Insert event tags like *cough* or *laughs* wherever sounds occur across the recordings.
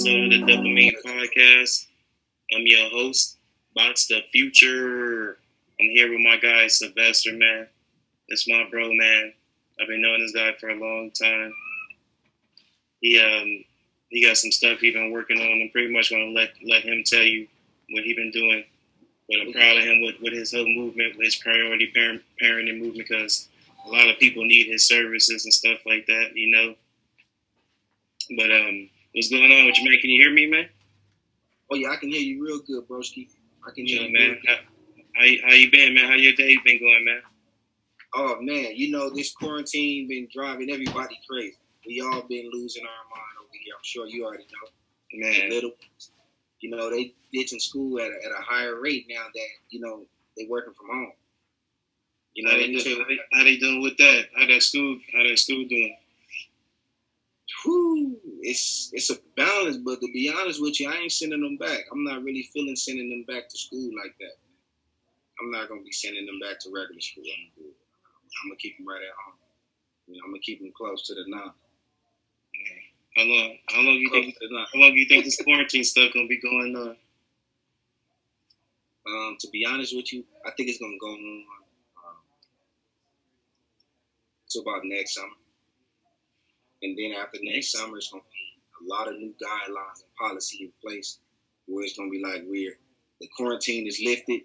episode of Dopamine Podcast. I'm your host, Box the Future. I'm here with my guy Sylvester, man. That's my bro, man. I've been knowing this guy for a long time. He um he got some stuff he been working on. I'm pretty much gonna let let him tell you what he been doing. But I'm proud of him with, with his whole movement, with his priority parent, parenting movement, because a lot of people need his services and stuff like that, you know. But um, what's going on with you, man? Can you hear me, man? Oh yeah, I can hear you real good, broski. I can hear Yeah, you, man. How, how, you- how you been, man? How your day been going, man? Oh man, you know this quarantine been driving everybody crazy. We all been losing our mind over here. I'm sure you already know. Man, little, you know, they ditching school at a, at a higher rate now that you know they working from home. You know, how they they, do, they, how they doing with that? How that school? How that school doing? Whew, it's it's a balance. But to be honest with you, I ain't sending them back. I'm not really feeling sending them back to school like that. I'm not gonna be sending them back to regular school. I'm gonna. I'm gonna keep them right at home. You know, I'm gonna keep them close to the nine. Man, how long? How long you Close think? How long you think this quarantine stuff is gonna be going on? Um, to be honest with you, I think it's gonna go on um, to about next summer, and then after next summer, it's gonna be a lot of new guidelines and policy in place where it's gonna be like we're the quarantine is lifted,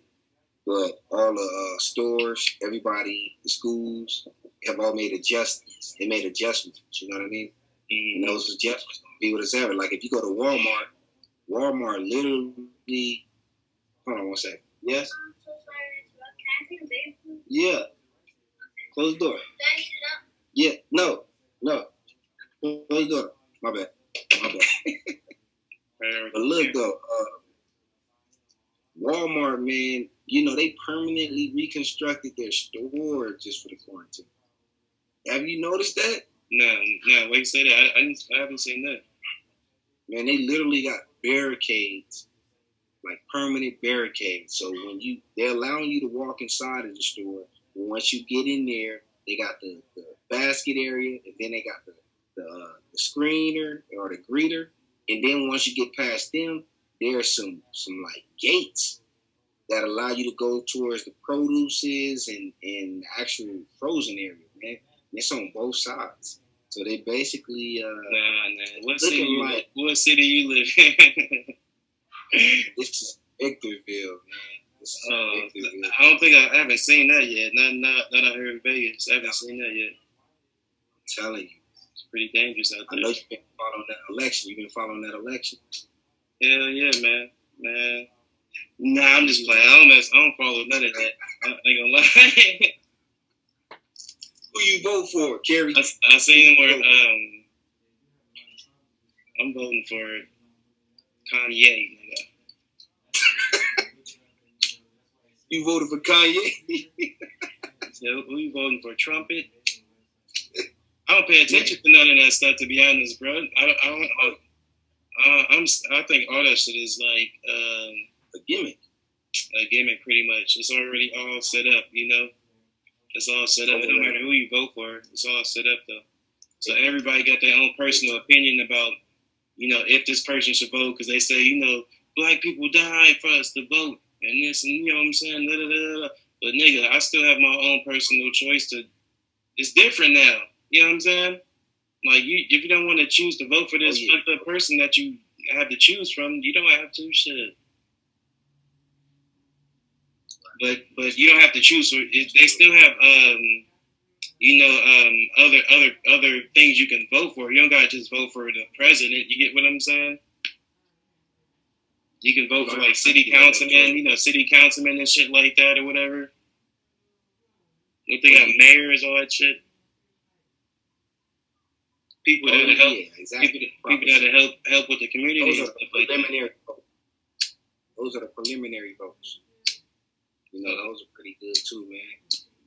but all the uh, stores, everybody, the schools have all made adjustments. They made adjustments. You know what I mean? And those adjustments gonna be what it's ever. Like if you go to Walmart, Walmart literally. Hold on one second. Yes. I'm so sorry. Can I take a baby food? Yeah. Close the door. Do I heat it up? Yeah. No. No. Close the door. My bad. My bad. *laughs* But look though, uh, Walmart, man, you know they permanently reconstructed their store just for the quarantine. Have you noticed that? No, no. Wait, say that. I, I, I haven't seen that. Man, they literally got barricades, like permanent barricades. So when you, they're allowing you to walk inside of the store. Once you get in there, they got the, the basket area, and then they got the the, uh, the screener or the greeter, and then once you get past them, there's some some like gates that allow you to go towards the produces and and the actual frozen area, man. And it's on both sides. So they basically uh, Nah, nah. What city? You, like- what city you live in? *laughs* this is Victorville, man. Is Uh, Victorville. I don't think I, I haven't seen that yet. Not, not that I heard in Vegas. I haven't seen that yet. I'm telling you. Pretty dangerous out I there. know you've been following that election. You've been following that election. Hell yeah, man, man. Nah, I'm just playing. I don't mess. I don't follow none of that. I ain't gonna lie. *laughs* Who you vote for, Kerry? I, I seen where um, I'm voting for Kanye. *laughs* You voted for Kanye? *laughs* So who you voting for? Trumpet? I don't pay attention to none of that stuff, to be honest, bro. I, I don't. I, uh, I'm. I think all that shit is like um, a gimmick. a gimmick, pretty much. It's already all set up, you know. It's all set up. No matter who you vote for, it's all set up though. So everybody got their own personal opinion about, you know, if this person should vote because they say, you know, black people died for us to vote and this and you know what I'm saying. Da, da, da. But nigga, I still have my own personal choice to. It's different now. You know what I'm saying? Like you, if you don't want to choose to vote for this Oh, yeah. up person that you have to choose from, you don't have to. Shit. But but you don't have to choose. So it, they still have um, you know um, other other other things you can vote for. You don't gotta just vote for the president. You get what I'm saying? You can vote for like city councilmen, you know, city councilmen and shit like that or whatever. What they got mayors, all that shit. People Oh, that help yeah, exactly. people, people that help help with the community Those are that. preliminary votes. Those are the preliminary votes. You know, those are pretty good too, man.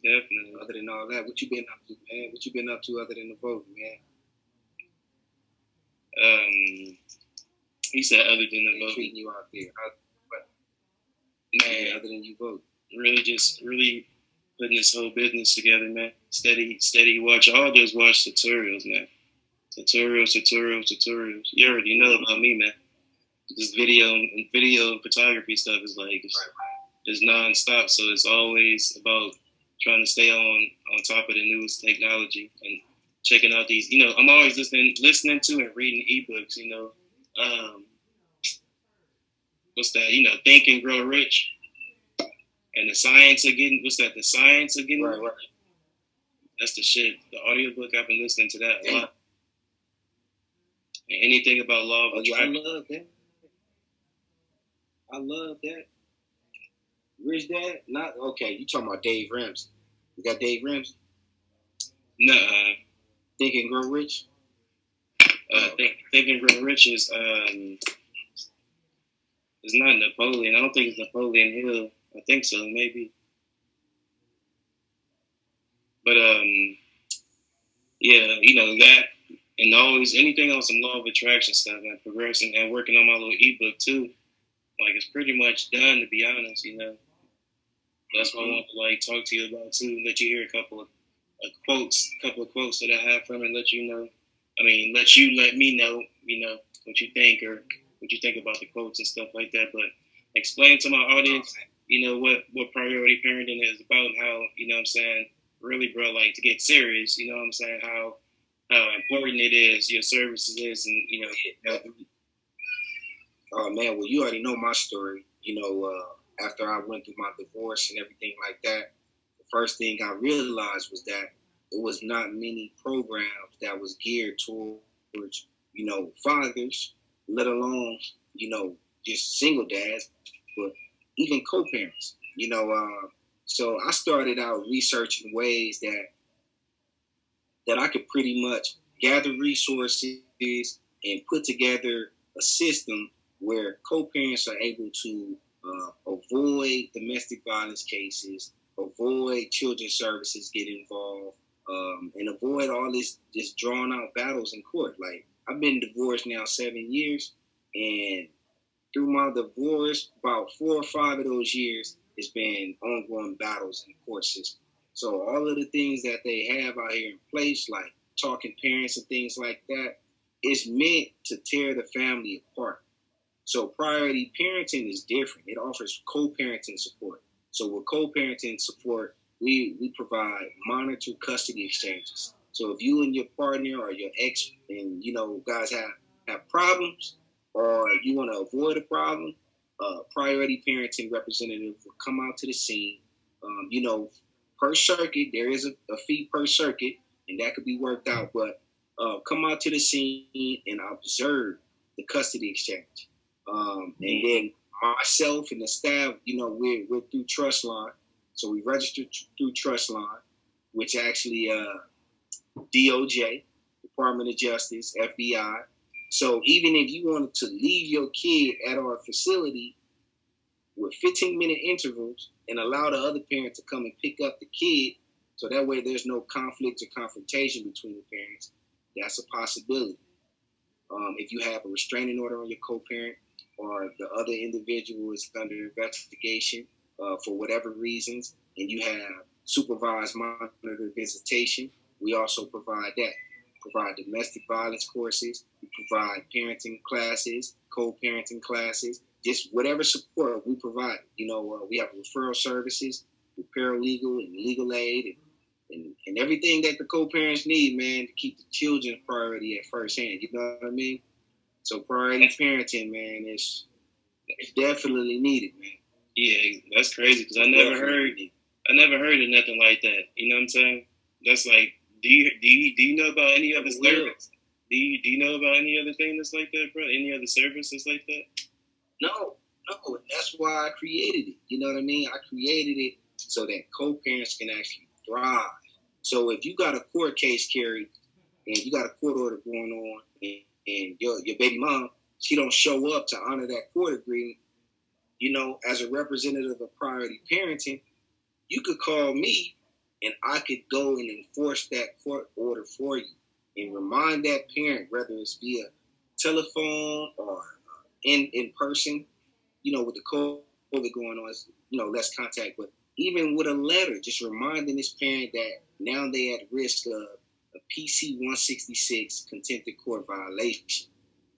Definitely. Other than all that, what you been up to, man? What you been up to other than the voting, man? Um, he said other than the They vote, treating you out there. Man, man, other than you vote. really just really putting this whole business together, man. Steady, steady watch. All those watch tutorials, man. Tutorials, tutorials, tutorials. You already know about me, man. This video and video and photography stuff is like it's, it's nonstop. So it's always about trying to stay on on top of the newest technology and checking out these. You know, I'm always listening listening to and reading ebooks. You know, um, what's that? You know, Think and Grow Rich, and the science of getting. What's that? The science of getting. Right, right. That's the shit. The audiobook I've been listening to that a lot. And anything about law of yeah, I love that. I love that. Rich Dad? Not okay. You talking about Dave Ramsey? You got Dave Ramsey? Nuh-uh. Think and Grow Rich? Uh, think, think and Grow Rich is um, it's not Napoleon. I don't think it's Napoleon Hill. I think so, maybe. But um, yeah, you know that, and always anything else in law of attraction stuff and progressing and working on my little ebook too. Like it's pretty much done to be honest. You know, that's what I want to like talk to you about too. And let you hear a couple of uh, quotes, couple of quotes that I have from it. Let you know. I mean, let you let me know. You know what you think or what you think about the quotes and stuff like that. But explain to my audience, you know what what priority parenting is about, how you know what I'm saying. Really, bro, like to get serious. You know what I'm saying? How how important it is, your services is, and you know, Oh man, well you already know my story. You know, uh, after I went through my divorce and everything like that, the first thing I realized was that it was not many programs that was geared towards, you know, fathers, let alone, you know, just single dads, but even co-parents. You know, uh, so I started out researching ways that that I could pretty much gather resources and put together a system where co-parents are able to uh, avoid domestic violence cases, avoid children's services get involved, um, and avoid all this just drawn out battles in court. Like I've been divorced now seven years, and through my divorce, about four or five of those years, it's been ongoing battles in the court system. So all of the things that they have out here in place, like talking parents and things like that, is meant to tear the family apart. So priority parenting is different. It offers co-parenting support. So with co-parenting support, we we provide monitored custody exchanges. So if you and your partner or your ex and you know guys have have problems or you want to avoid a problem, uh, priority parenting representative will come out to the scene. Um, you know, per circuit there is a, a fee per circuit, and that could be worked out. But uh, come out to the scene and observe the custody exchange. Um, and then myself and the staff, you know, we're, we're through Trustline. So we registered through Trustline, which actually uh, DOJ, Department of Justice, FBI. So even if you wanted to leave your kid at our facility with 15 minute intervals and allow the other parent to come and pick up the kid, so that way there's no conflict or confrontation between the parents, that's a possibility. Um, if you have a restraining order on your co-parent or the other individual is under investigation uh, for whatever reasons, and you have supervised monitored visitation, we also provide that. Provide domestic violence courses, we provide parenting classes, co-parenting classes, just whatever support we provide. You know, uh, we have referral services, with paralegal and legal aid, and and, and everything that the co-parents need, man, to keep the children's priority at first hand. You know what I mean? So priority parenting, man, is it's definitely needed, man. Yeah, that's crazy because I never heard. I never heard of nothing like that. You know what I'm saying? That's like, do you do you do you know about any other service? Do you do you know about any other thing that's like that, bro? Any other service that's like that? No, no, and that's why I created it. You know what I mean? I created it so that co-parents can actually thrive. So if you got a court case carried and you got a court order going on and, and your your baby mom, she don't show up to honor that court agreement, you know, as a representative of priority parenting, you could call me and I could go and enforce that court order for you and remind that parent, whether it's via telephone or uh, in in person, you know, with the COVID going on, you know, less contact. But even with a letter, just reminding this parent that now they at risk of, a PC 166 contempt of court violation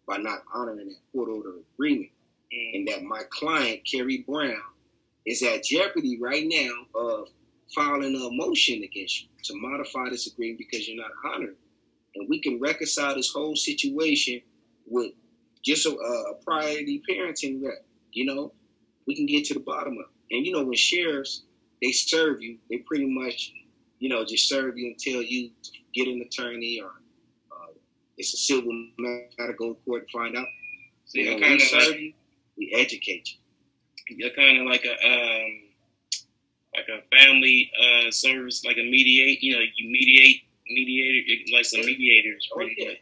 by not honoring that court order agreement, Mm. and that my client Kerry Brown is at jeopardy right now of filing a motion against you to modify this agreement because you're not honoring. And we can reconcile this whole situation with just a, a priority parenting rep. You know, we can get to the bottom of it. And you know, when sheriffs they serve you, they pretty much, you know, just serve you and tell you to get an attorney or uh, it's a civil matter, to go to court and find out. So You know, kind we of serve like you, we educate you. you're kind of like a um like a family uh service, like a mediate. You know, you mediate mediator like some mediators. Oh yeah. much.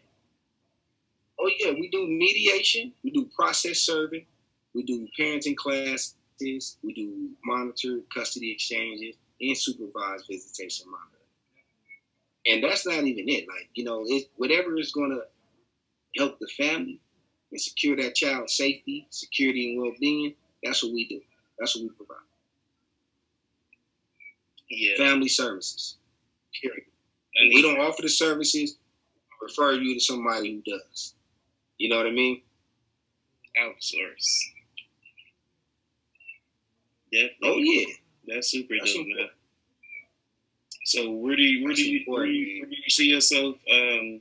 Oh yeah, we do mediation, we do process serving, we do parenting classes, we do monitored custody exchanges, and supervised visitation monitoring. And that's not even it. Like you know, it whatever is going to help the family and secure that child's safety, security, and well-being. That's what we do. That's what we provide. Yeah, Family services. Period. and we don't offer the services. Refer you to somebody who does. You know what I mean? outsource. Definitely. Oh yeah. That's super That's dope, man. So where do you where do you where do you, where do you see yourself? Um,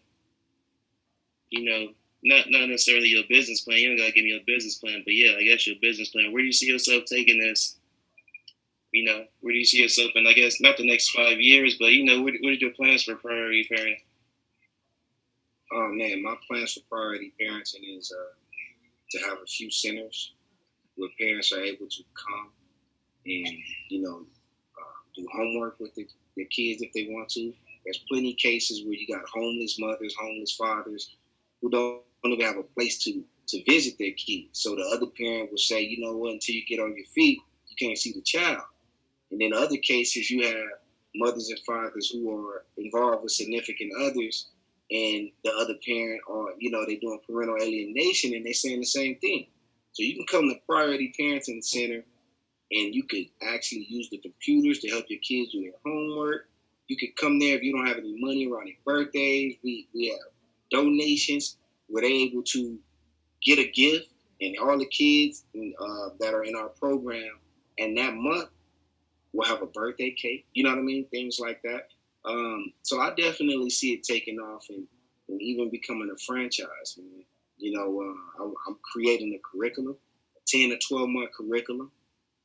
you know, not not necessarily your business plan. You don't gotta give me a business plan, but yeah, I guess your business plan. Where do you see yourself taking this? You know, where do you see yourself in? I guess not the next five years, but you know, what what are your plans for priority parenting? Oh man, my plans for priority parenting is uh, to have a few centers where parents are able to come and you know uh, do homework with the, their kids if they want to. There's plenty of cases where you got homeless mothers, homeless fathers who don't, don't even have a place to to visit their kids. So the other parent will say, you know what, until you get on your feet, you can't see the child. And in other cases, you have mothers and fathers who are involved with significant others and the other parent or you know they're doing parental alienation and they're saying the same thing. So you can come to priority parenting center and you could actually use the computers to help your kids do their homework. You could come there if you don't have any money around their birthdays. We, we have donations. Where they're able to get a gift and all the kids uh, that are in our program and that month will have a birthday cake you know what i mean things like that um, so I definitely see it taking off and, and even becoming a franchise. Man. You know, uh, I'm, I'm creating a curriculum, a 10 to 12 month curriculum,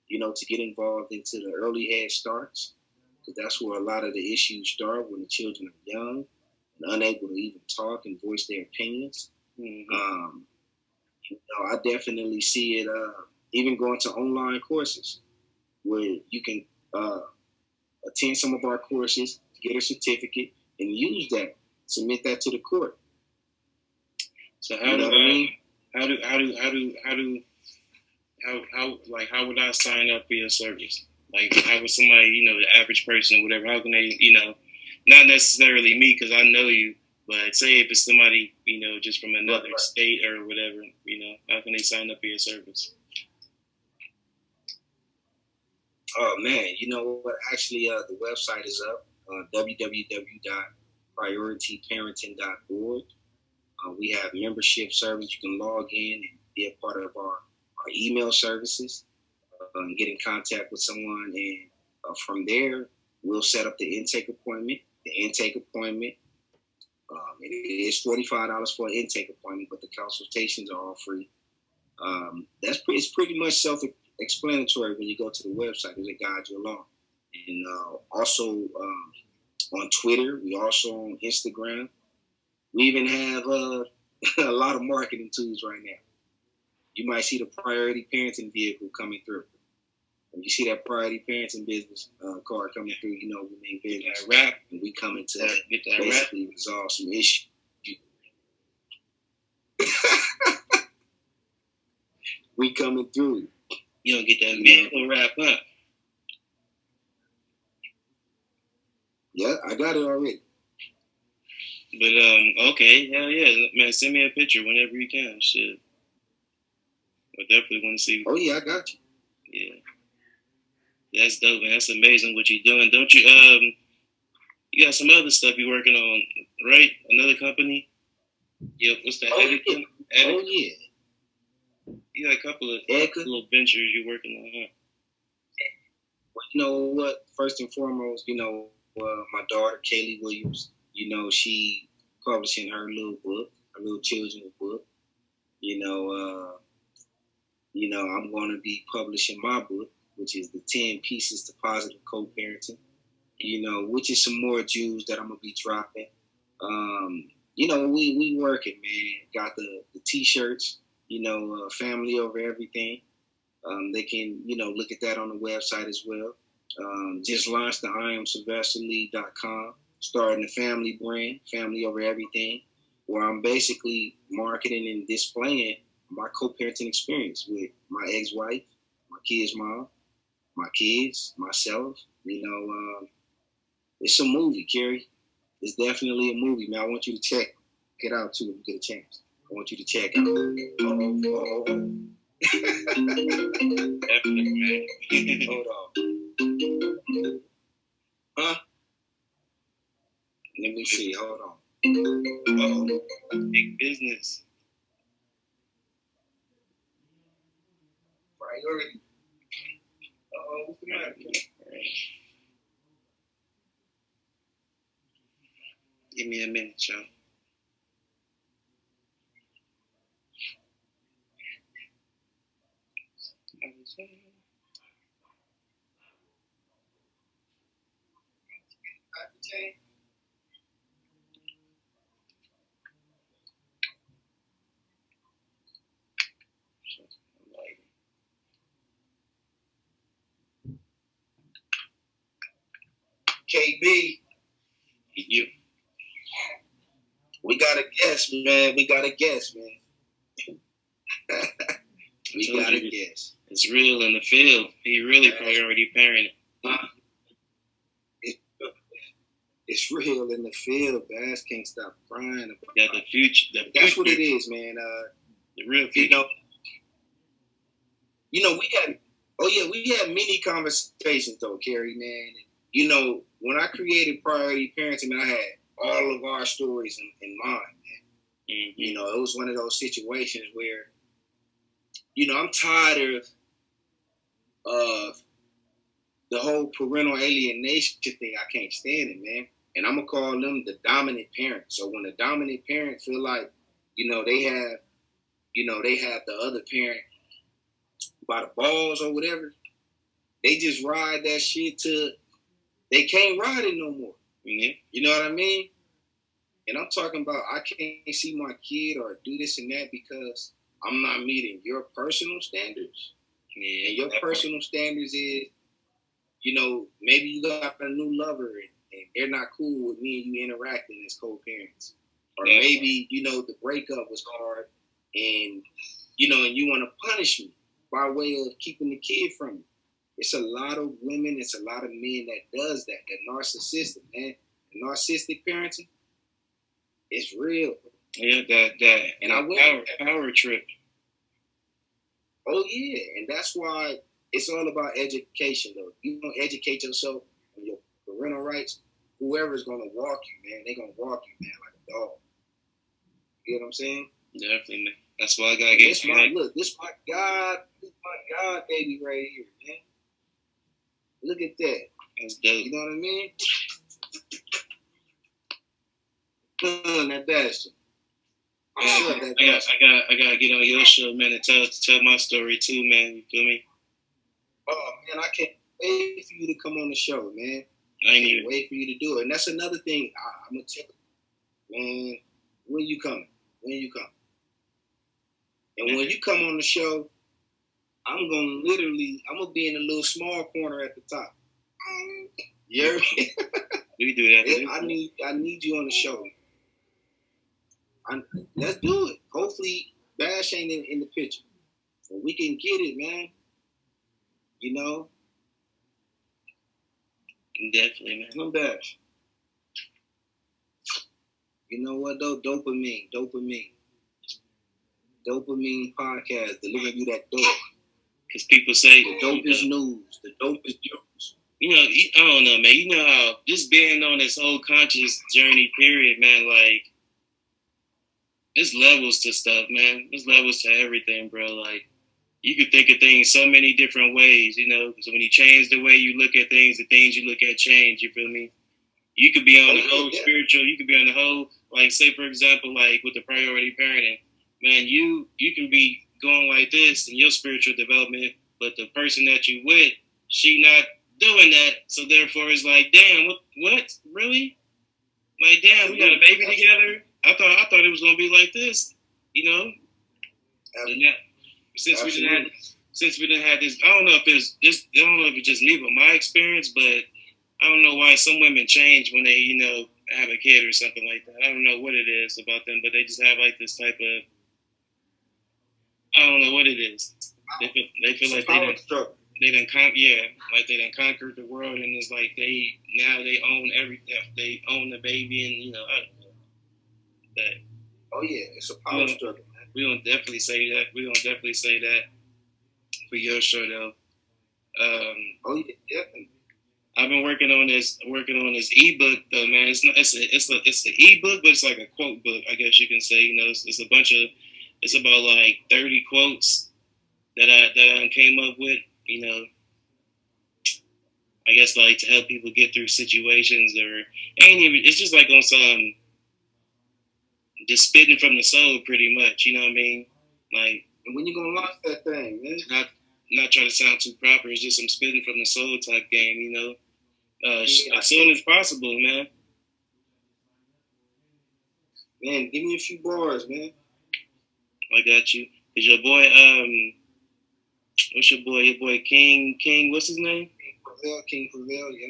you know, to get involved into the early head starts. Because that's where a lot of the issues start when the children are young and unable to even talk and voice their opinions. Mhm. Um, you know, I definitely see it uh, even going to online courses where you can uh, attend some of our courses, get a certificate, and use that. Submit that to the court. So how You do know I mean? how do how do how do how do how how like how would I sign up for your service? Like how would somebody you know the average person whatever? How can they you know not necessarily me because I know you, but say if it's somebody you know just from another right. state or whatever, you know how can they sign up for your service? Oh man, you know what? Actually, uh, the website is up. Uh, www.priorityparenting.org. Uh, we have membership service. You can log in and be a part of our, our email services uh, and get in contact with someone. And uh, from there, we'll set up the intake appointment. The intake appointment, um, it is $45 for an intake appointment, but the consultations are all free. Um, that's pretty, it's pretty much self explanatory when you go to the website. it guides you along. And uh, also um, on Twitter, we also on Instagram. We even have uh, *laughs* a lot of marketing tools right now. You might see the priority parenting vehicle coming through. When you see that priority parenting business uh, card coming through, you know we mean Get business. that rap, And we coming to get that rap. basically resolve some issues. *laughs* we coming through. You don't get that Yeah. vehicle wrap, huh? Yeah, I got it already. But um, okay, hell yeah, man, send me a picture whenever you can. Shit, I definitely want to see. Oh yeah, I got you. Yeah, that's dope, man. That's amazing what you're doing. Don't you um, You got some other stuff you're working on, right? Another company. Yep. What's that? Oh, yeah. Oh yeah, You got a couple of Edgar. little ventures you're working on, huh? Well, you know what? First and foremost, you know, uh, my daughter Kaylee Williams. You know, she publishing her little book, her little children's book. You know, uh, you know, I'm going to be publishing my book, which is the Ten Pieces to Positive Co-parenting. You know, which is some more jewels that I'm gonna be dropping. Um, you know, we we working, man. Got the the t-shirts. You know, uh, family over everything. Um, they can, you know, look at that on the website as well. Um, just launched the IamSylvesterLee.com, starting the family brand, family over everything, where I'm basically marketing and displaying my co-parenting experience with my ex-wife, my kids' mom, my kids, myself. You know, um, it's a movie, Kerry. It's definitely a movie, man. I want you to check it out too if you get a chance. I want you to check out. Uh-oh, uh-oh. Definitely, man. Hold on. Huh? Let me see. Hold on. Uh-oh. Big business. Priority. Uh-oh. What's the matter? Give me a minute, y'all. KB, You, we got a guest, man. We got a guest, man. *laughs* we got a guest. It's real in the field. He really priority parenting. It's real in the field. Bass can't stop crying about Got the future. The That's what it is, man. Uh, The real you future. know, you know, we had, oh yeah, we had many conversations though, Kerry, man. You know, when I created Priority Parenting, I had all of our stories in, in mind. Mhm. You know, it was one of those situations where, you know, I'm tired of, of the whole parental alienation thing. I can't stand it, man. And I'm gonna call them the dominant parent. So when the dominant parent feel like, you know, they have, you know, they have the other parent by the balls or whatever, they just ride that shit to they can't ride it no more. Yeah. You know what I mean? And I'm talking about I can't see my kid or do this and that because I'm not meeting your personal standards. Yeah. And your personal standards is, you know, maybe you got a new lover and, and they're not cool with me and you interacting as co-parents. Or maybe, you know, the breakup was hard and, you know, and you want to punish me by way of keeping the kid from you. It's a lot of women, it's a lot of men that does that, that narcissistic, man. Narcissistic parenting, it's real. Yeah, that that And I will- power, power trip. Oh yeah, and that's why it's all about education, though. You don't educate yourself on your parental rights. Whoever's gonna walk you, man, they're gonna walk you, man, like a dog. You know what I'm saying? Definitely, man. That's why I gotta get This my look. This my God. This my God, baby, right here, man. Look at that. That's dope. You know what I mean? That bastard. I that I got. I got, I gotta get on your show, man, and tell tell my story too, man. You feel me? Oh man, I can't wait for you to come on the show, man. I ain't Can't even. wait for you to do it. And that's another thing I, I'm gonna tell you, man. When you coming? When you come? And when you come on the show, I'm gonna literally, I'm gonna be in a little small corner at the top. You hear me? We do that. *laughs* I need, I need you on the show. I, let's do it. Hopefully, Bash ain't in, in the picture, so we can get it, man. You know, Definitely, man. Come Bash. You know what though? Dopamine, dopamine, dopamine podcast delivering you that dope. Because people say The dopest news, the dopest news. you know, I don't know, man. You know how just being on this whole conscious journey period, man. Like, there's levels to stuff, man. There's levels to everything, bro. Like, you could think of things so many different ways, you know. Because when you change the way you look at things, the things you look at change. You feel me? You could be on oh, the Oh, whole yeah. spiritual. You could be on the whole, like, say for example, like with the priority parenting, man. You you can be going like this in your spiritual development, but the person that you with, she not doing that. So therefore, it's like, damn, what what really? Like, damn, we got a baby together. I thought I thought it was gonna be like this, you know. And that, since we didn't have since we didn't have this, I don't know if it's just I don't know if it's just me, but my experience. But I don't know why some women change when they you know have a kid or something like that. I don't know what it is about them, but they just have like this type of I don't know what it is. They feel, they feel like they done, struggle. they done con- yeah, like they done conquered the world, and it's like they now they own everything. They own the baby, and you know, I But Oh yeah, it's a power struggle, man. we don't definitely say that. We don't definitely say that for your show though. Um, Oh yeah, definitely. I've been working on this, working on this ebook though, man. It's not, it's a, it's a, it's an ebook, but it's like a quote book, I guess you can say. You know, it's, it's a bunch of, it's about like thirty quotes that I that I came up with. You know, I guess like to help people get through situations or ain't even. It's just like on some, just spitting from the soul, pretty much. You know what I mean? Like And when you gonna launch that thing, man? not not trying to sound too proper. It's just some spitting from the soul type game, you know. Uh, Yeah. as soon as possible, man. Man, give me a few bars, man. I got you. Is your boy um, what's your boy? Your boy King King. What's his name? Prevail, King Prevail, yeah.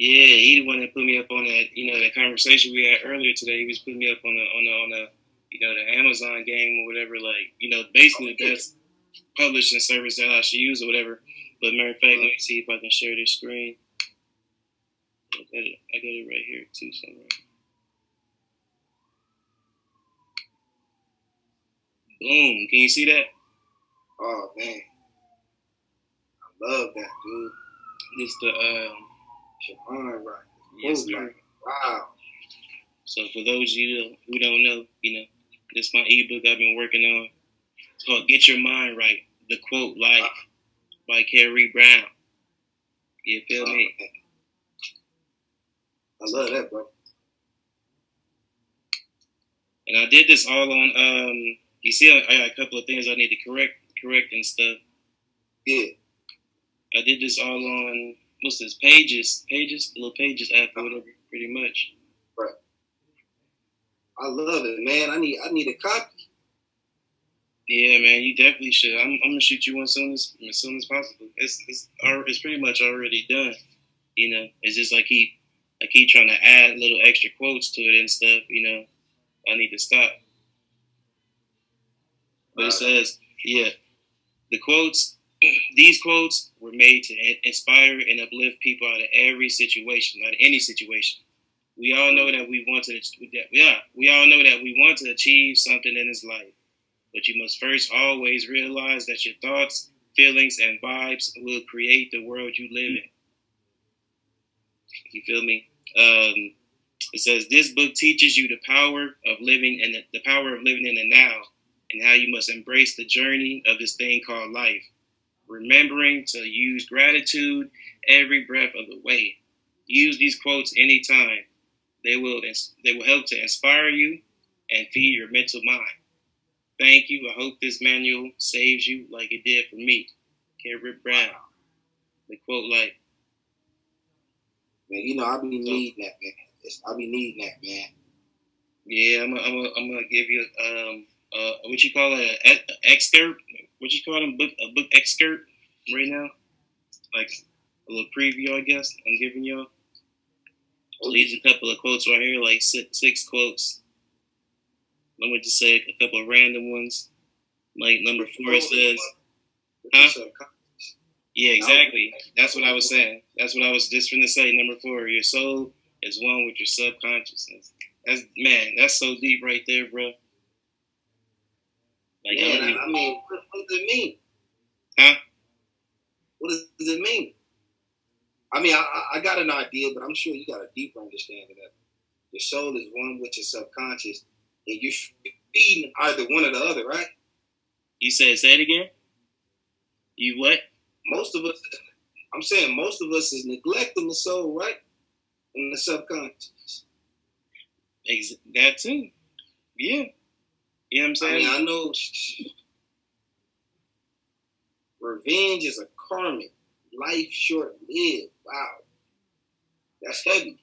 Yeah, he the one that put me up on that. You know, that conversation we had earlier today. He was putting me up on the on the on the you know the Amazon game or whatever. Like you know, basically the best publishing service that I should use or whatever. But matter of fact, let me see if I can share this screen. I got it. I got it right here too somewhere. Boom! Can you see that? Oh man. I love that, dude. This the um. Your mind right. Yes, sir. Wow. So for those of you who don't know, you know, this is my ebook I've been working on. It's called "Get Your Mind Right." The quote life by Carrie Brown. You feel me? I love that, bro. And I did this all on. Um, you see, I, I got a couple of things I need to correct, correct and stuff. Yeah. I did this all on what's this? Pages, Pages, little Pages app or whatever. Pretty much. Right i love it, man. I need I need a copy. Yeah, man, you definitely should. I'm, I'm gonna shoot you one soon as as soon as possible. It's it's it's pretty much already done. You know, it's just like keep I keep trying to add little extra quotes to it and stuff. You know, I need to stop. But it says, yeah, the quotes. *clears throat* These quotes were made to inspire and uplift people out of every situation, out of any situation. We all know that we want to, yeah, we all know that we want to achieve something in this life. But you must first always realize that your thoughts, feelings, and vibes will create the world you live in. You feel me? Um, it says this book teaches you the power of living and the, the power of living in the now, and how you must embrace the journey of this thing called life. Remembering to use gratitude every breath of the way. Use these quotes anytime. They will they will help to inspire you and feed your mental mind. Thank you. I hope this manual saves you like it did for me. Carrie Brown. The quote like, Man, you know I be needing that, man. It's, I be needing that, man. yeah, I'm gonna I'm gonna I'm give you um uh what you call it a, a excerpt. What you call them book a book excerpt right now, like a little preview, I guess. I'm giving y'all. These a couple of quotes right here, like six, six quotes. Let me just say a couple of random ones. Like number four, says, Huh? Yeah, exactly. That's what I was saying. That's what I was just going to say. Number four, your soul is one with your subconsciousness. That's man, that's so deep right there, bro. Like, I I, even- I mean, what, what does it mean? Huh? What does, does it mean? I mean, I, I got an idea, but I'm sure you got a deeper understanding of it. Your soul is one with your subconscious, and you're feeding either one or the other, right? You said say it again. You what? Most of us, I'm saying, most of us is neglecting the soul, right? And the subconscious. That too. Yeah. You know what I'm I saying? mean, I know revenge is a karmic, life short lived. Wow, that's heavy.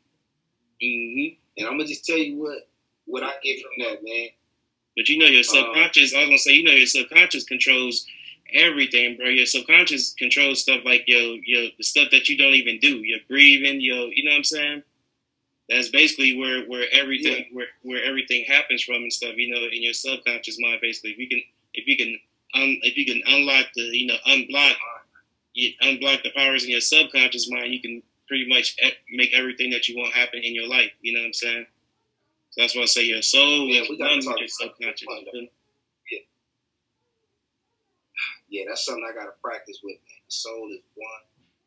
hmm And I'm gonna just tell you what what I get from that, man. But you know your subconscious. I was gonna say, you know, your subconscious controls everything, bro. Your subconscious controls stuff like your your the stuff that you don't even do. Your breathing, your you know what I'm saying. That's basically where where everything where where everything happens from and stuff. You know, in your subconscious mind, basically. If you can if you can un, if you can unlock the you know unblock you unblock the powers in your subconscious mind, you can pretty much make everything that you want happen in your life. You know what I'm saying? So that's why I say your soul Yeah, is one with your subconscious. feel? Yeah, that's something I gotta practice with, man. The soul is one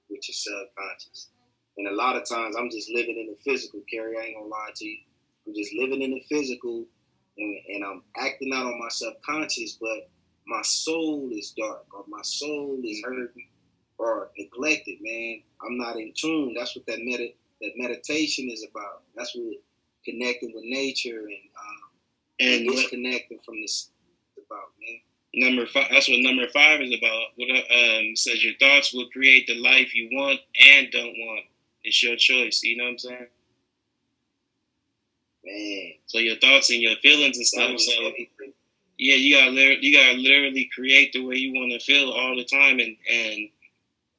with your subconscious. And a lot of times I'm just living in the physical, Carrie. I ain't gonna lie to you. I'm just living in the physical and, and I'm acting out on my subconscious, but my soul is dark or my soul is hurting or neglected, man. I'm not in tune. That's what that med- that meditation is about. That's what connecting with nature and um, And disconnecting from this is about, man. number five, that's what number five is about. What um, says your thoughts will create the life you want and don't want. It's your choice. You know what I'm saying? Man, So your thoughts and your feelings and stuff. So yeah, you gotta you gotta literally create the way you want to feel all the time and and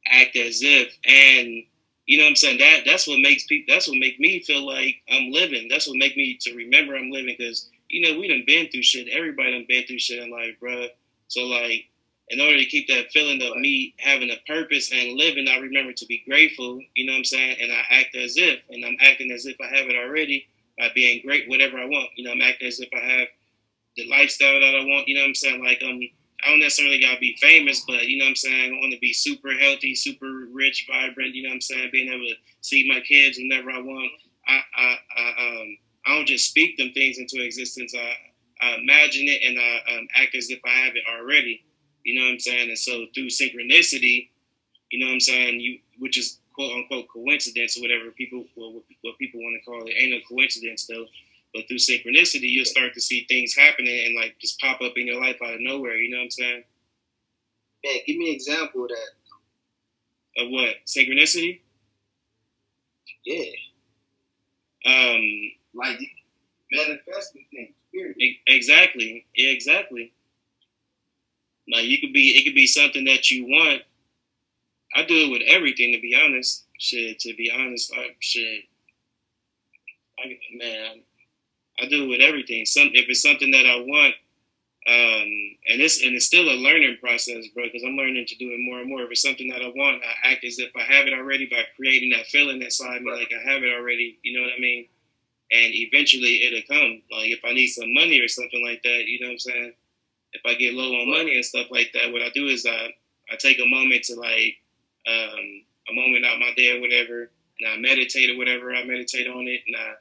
act as if and you know what I'm saying that that's what makes people that's what make me feel like I'm living. That's what make me to remember I'm living because you know we done been through shit. Everybody done been through shit in life, bruh. So like in order to keep that feeling of me having a purpose and living, I remember to be grateful. You know what I'm saying? And I act as if, and I'm acting as if I have it already by being great, whatever I want. You know, I'm acting as if I have the lifestyle that I want. You know what I'm saying? Like um, I don't necessarily gotta be famous, but you know what I'm saying. I want to be super healthy, super rich, vibrant. You know what I'm saying? Being able to see my kids whenever I want. I I, I um I don't just speak them things into existence. I, I imagine it and I um, act as if I have it already. You know what I'm saying? And so through synchronicity, you know what I'm saying, you which is quote unquote coincidence or whatever people well, what, people want to call it. Ain't no coincidence though. But through synchronicity, you'll start to see things happening and like just pop up in your life out of nowhere. You know what I'm saying? Man, give me an example of that. Of what synchronicity? Yeah, Um, like manifesting things. Period. Exactly. Yeah, exactly. Like you could be, it could be something that you want. I do it with everything, to be honest. Shit, to be honest, I shit. I man, I do it with everything. Some if it's something that I want, um, and it's and it's still a learning process, bro. Because I'm learning to do it more and more. If it's something that I want, I act as if I have it already by creating that feeling inside me, like I have it already. You know what I mean? and eventually it'll come. Like if I need some money or something like that, you know what I'm saying? If I get low on money and stuff like that, what I do is I, I take a moment to like um, a moment out my day or whatever, and I meditate or whatever. I meditate on it and I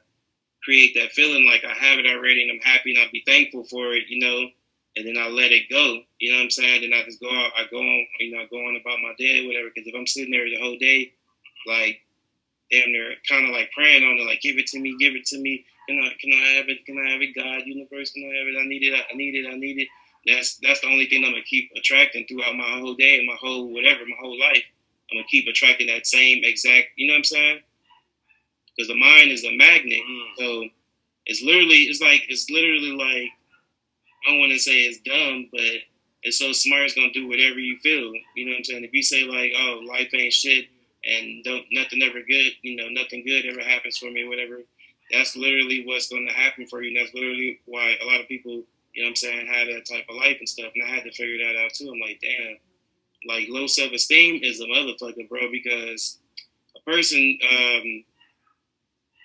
create that feeling like I have it already and I'm happy and I'll be thankful for it, you know. And then I let it go, you know what I'm saying? Then I just go out, I go on, you know, I go on about my day or whatever. Because if I'm sitting there the whole day, like damn near kind of like praying on it, like give it to me, give it to me. Can I can I have it? Can I have it? God, universe, can I have it? I need it. I need it. I need it. That's that's the only thing I'm gonna keep attracting throughout my whole day and my whole whatever, my whole life. I'm gonna keep attracting that same exact. You know what I'm saying? Because the mind is a magnet. Mm. So it's literally it's like it's literally like I don't want to say it's dumb, but it's so smart. It's gonna do whatever you feel. You know what I'm saying? If you say like, oh, life ain't shit and don't nothing ever good, you know, nothing good ever happens for me, whatever. That's literally what's going to happen for you. And that's literally why a lot of people, you know what I'm saying, have that type of life and stuff. And I had to figure that out too. I'm like, damn, like low self esteem is a motherfucker, bro, because a person, um,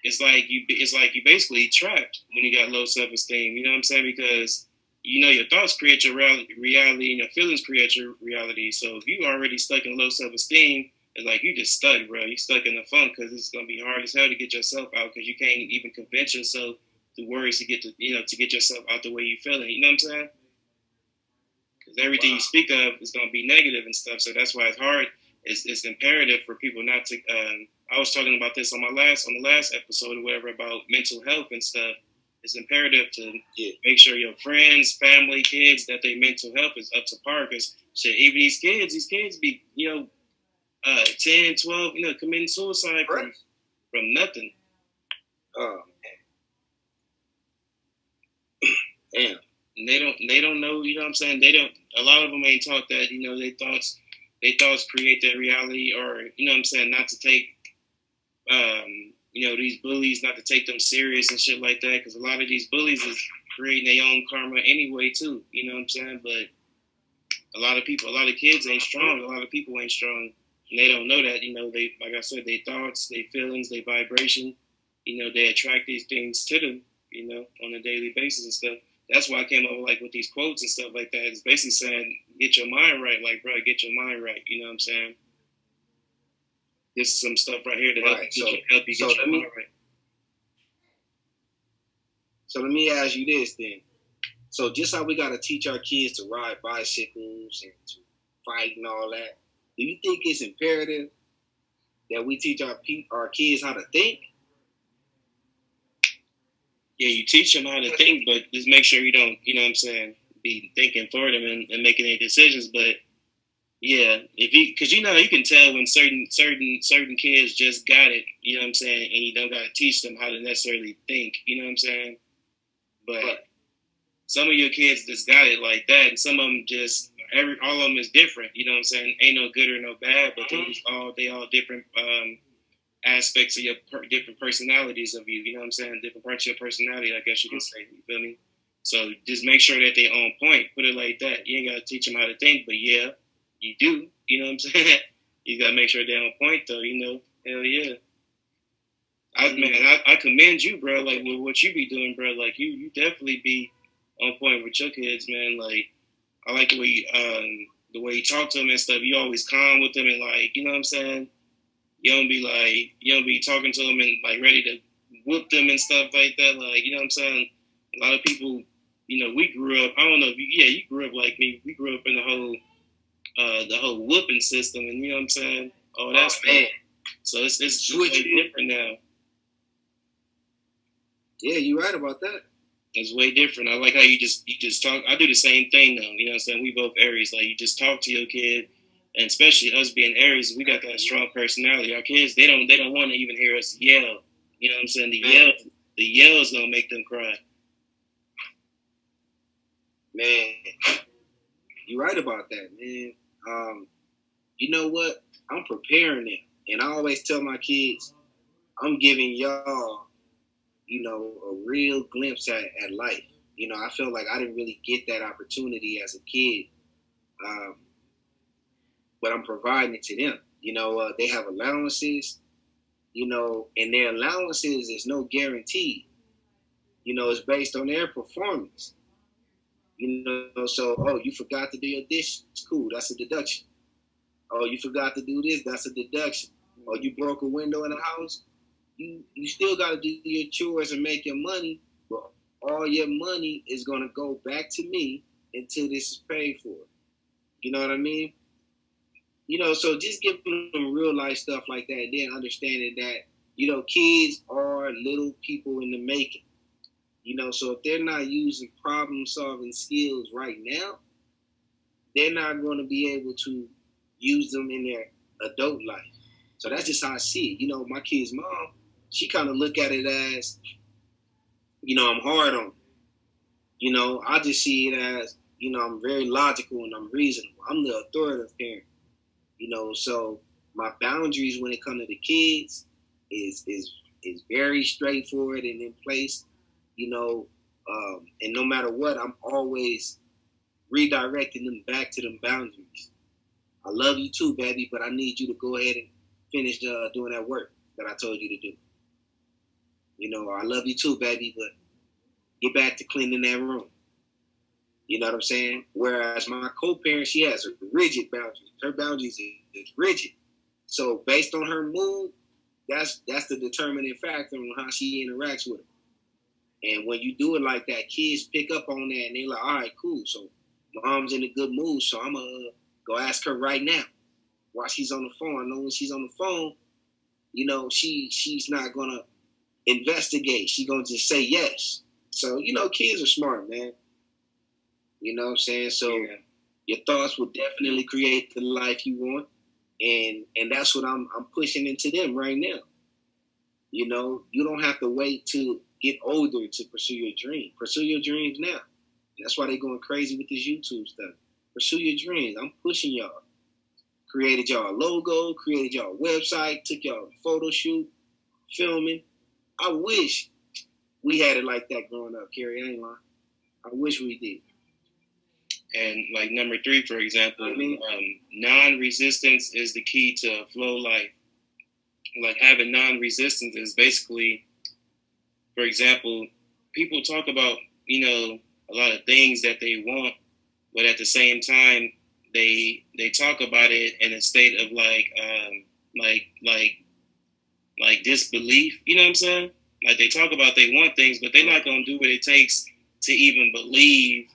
it's like you, it's like you basically trapped when you got low self esteem. You know what I'm saying? Because you know your thoughts create your reality and your feelings create your reality. So if you already stuck in low self esteem, it's like you just stuck, bro. You stuck in the funk because it's gonna be hard as hell to get yourself out because you can't even convince yourself the worries to get to you know to get yourself out the way you feeling. You know what I'm saying? Because everything wow. you speak of is gonna be negative and stuff. So that's why it's hard. It's, it's imperative for people not to. Um, I was talking about this on my last on the last episode or whatever about mental health and stuff. It's imperative to yeah. make sure your friends, family, kids that their mental health is up to par. Because shit, even these kids, these kids be you know, uh, 10, 12, you know, committing suicide right. from from nothing. Oh man. Damn. And they don't they don't know, you know what I'm saying? They don't a lot of them ain't taught that, you know, they thoughts they thoughts create their reality or, you know what I'm saying, not to take um, you know, these bullies, not to take them serious and shit like that, because a lot of these bullies is creating their own karma anyway, too. You know what I'm saying? But a lot of people, a lot of kids ain't strong. A lot of people ain't strong, and they don't know that. You know, they like I said, their thoughts, their feelings, their vibration. You know, they attract these things to them. You know, on a daily basis and stuff. That's why I came up with, like with these quotes and stuff like that. It's basically saying, "Get your mind right." Like, bro, get your mind right. You know what I'm saying? this is some stuff right here to help, right. you, so, help you so get your me, mind right. So let me ask you this then. So just how we got to teach our kids to ride bicycles and to fight and all that, do you think it's imperative that we teach our pe- our kids how to think? Yeah, you teach them how to think, but just make sure you don't, you know what I'm saying, be thinking for them and, and making any decisions. But yeah, if you because you know you can tell when certain certain certain kids just got it, you know what I'm saying, and you don't got to teach them how to necessarily think, you know what I'm saying. But some of your kids just got it like that, and some of them just every all of them is different, you know what I'm saying. Ain't no good or no bad, but they just all they all different um, aspects of your per, different personalities of you, you know what I'm saying. Different parts of your personality, I guess you can say. You feel me? So just make sure that they on point. Put it like that. You ain't got to teach them how to think, but yeah you do. You know what I'm *laughs* saying? you gotta make sure they're on point though. You know, hell yeah. I man, I, I commend you, bro. Like with what you be doing, bro. Like you, you definitely be on point with your kids, man. Like I like the way you, um the way you talk to them and stuff. You always calm with them and like you know what I'm saying. You don't be like you don't be talking to them and like ready to whoop them and stuff like that. Like you know what I'm saying. A lot of people, you know, we grew up. I don't know. If you, yeah, you grew up like me. We grew up in the whole uh, the whole whooping system, and you know what I'm saying? Oh, that's oh, man. So it's it's way different now. Yeah, you're right about that. It's way different. I like how you just you just talk. I do the same thing though. You know what I'm saying? We both Aries. Like you just talk to your kid, and especially us being Aries, we got that strong personality. Our kids, they don't they don't want to even hear us yell. You know what I'm saying? The yell, the yell is gonna make them cry. Man, you're right about that, man um, you know what? I'm preparing them. And I always tell my kids, I'm giving y'all, you know, a real glimpse at, at life. You know, I feel like I didn't really get that opportunity as a kid. Um, but I'm providing it to them. You know, uh, they have allowances, you know, and their allowances is no guarantee. You know, it's based on their performance. You know, so oh, you forgot to do your dish. It's cool. That's a deduction. Oh, you forgot to do this. That's a deduction. Oh, you broke a window in the house. You you still got to do your chores and make your money, but all your money is gonna go back to me until this is paid for. You know what I mean? You know, so just giving them real life stuff like that, and then understanding that you know kids are little people in the making. You know, so if they're not using problem solving skills right now, they're not going to be able to use them in their adult life. So that's just how I see it. You know, my kid's mom, she kind of look at it as, you know, I'm hard on. Them. You know, I just see it as, you know, I'm very logical and I'm reasonable. I'm the authoritative parent. You know, so my boundaries when it comes to the kids is is is very straightforward and in place you know, um, and no matter what, I'm always redirecting them back to them boundaries. I love you too, baby, but I need you to go ahead and finish uh, doing that work that I told you to do. You know, I love you too, baby, but get back to cleaning that room. You know what I'm saying? Whereas my co-parent, she has a rigid boundaries. Her boundaries is, rigid. So based on her mood, that's that's the determining factor on how she interacts with him. And when you do it like that, kids pick up on that and they're like, all right, cool. So mom's in a good mood, so I'm gonna uh, go ask her right now while she's on the phone. I know when she's on the phone, you know, she she's not gonna investigate. She's gonna just say yes. So, you know, kids are smart, man. You know what I'm saying? So Yeah. your thoughts will definitely create the life you want. And and that's what I'm I'm pushing into them right now. You know, you don't have to wait to get older to pursue your dream. Pursue your dreams now. That's why they're going crazy with this YouTube stuff. Pursue your dreams. I'm pushing y'all. Created y'all logo, created y'all website, took y'all photo shoot, filming. I wish we had it like that growing up, Kerry. I ain't lying. I wish we did. And like number three, for example, um, non-resistance is the key to flow life. Like having non-resistance is basically, for example, people talk about you know a lot of things that they want, but at the same time they they talk about it in a state of like um, like like like disbelief. You know what I'm saying? Like they talk about they want things, but they're not gonna do what it takes to even believe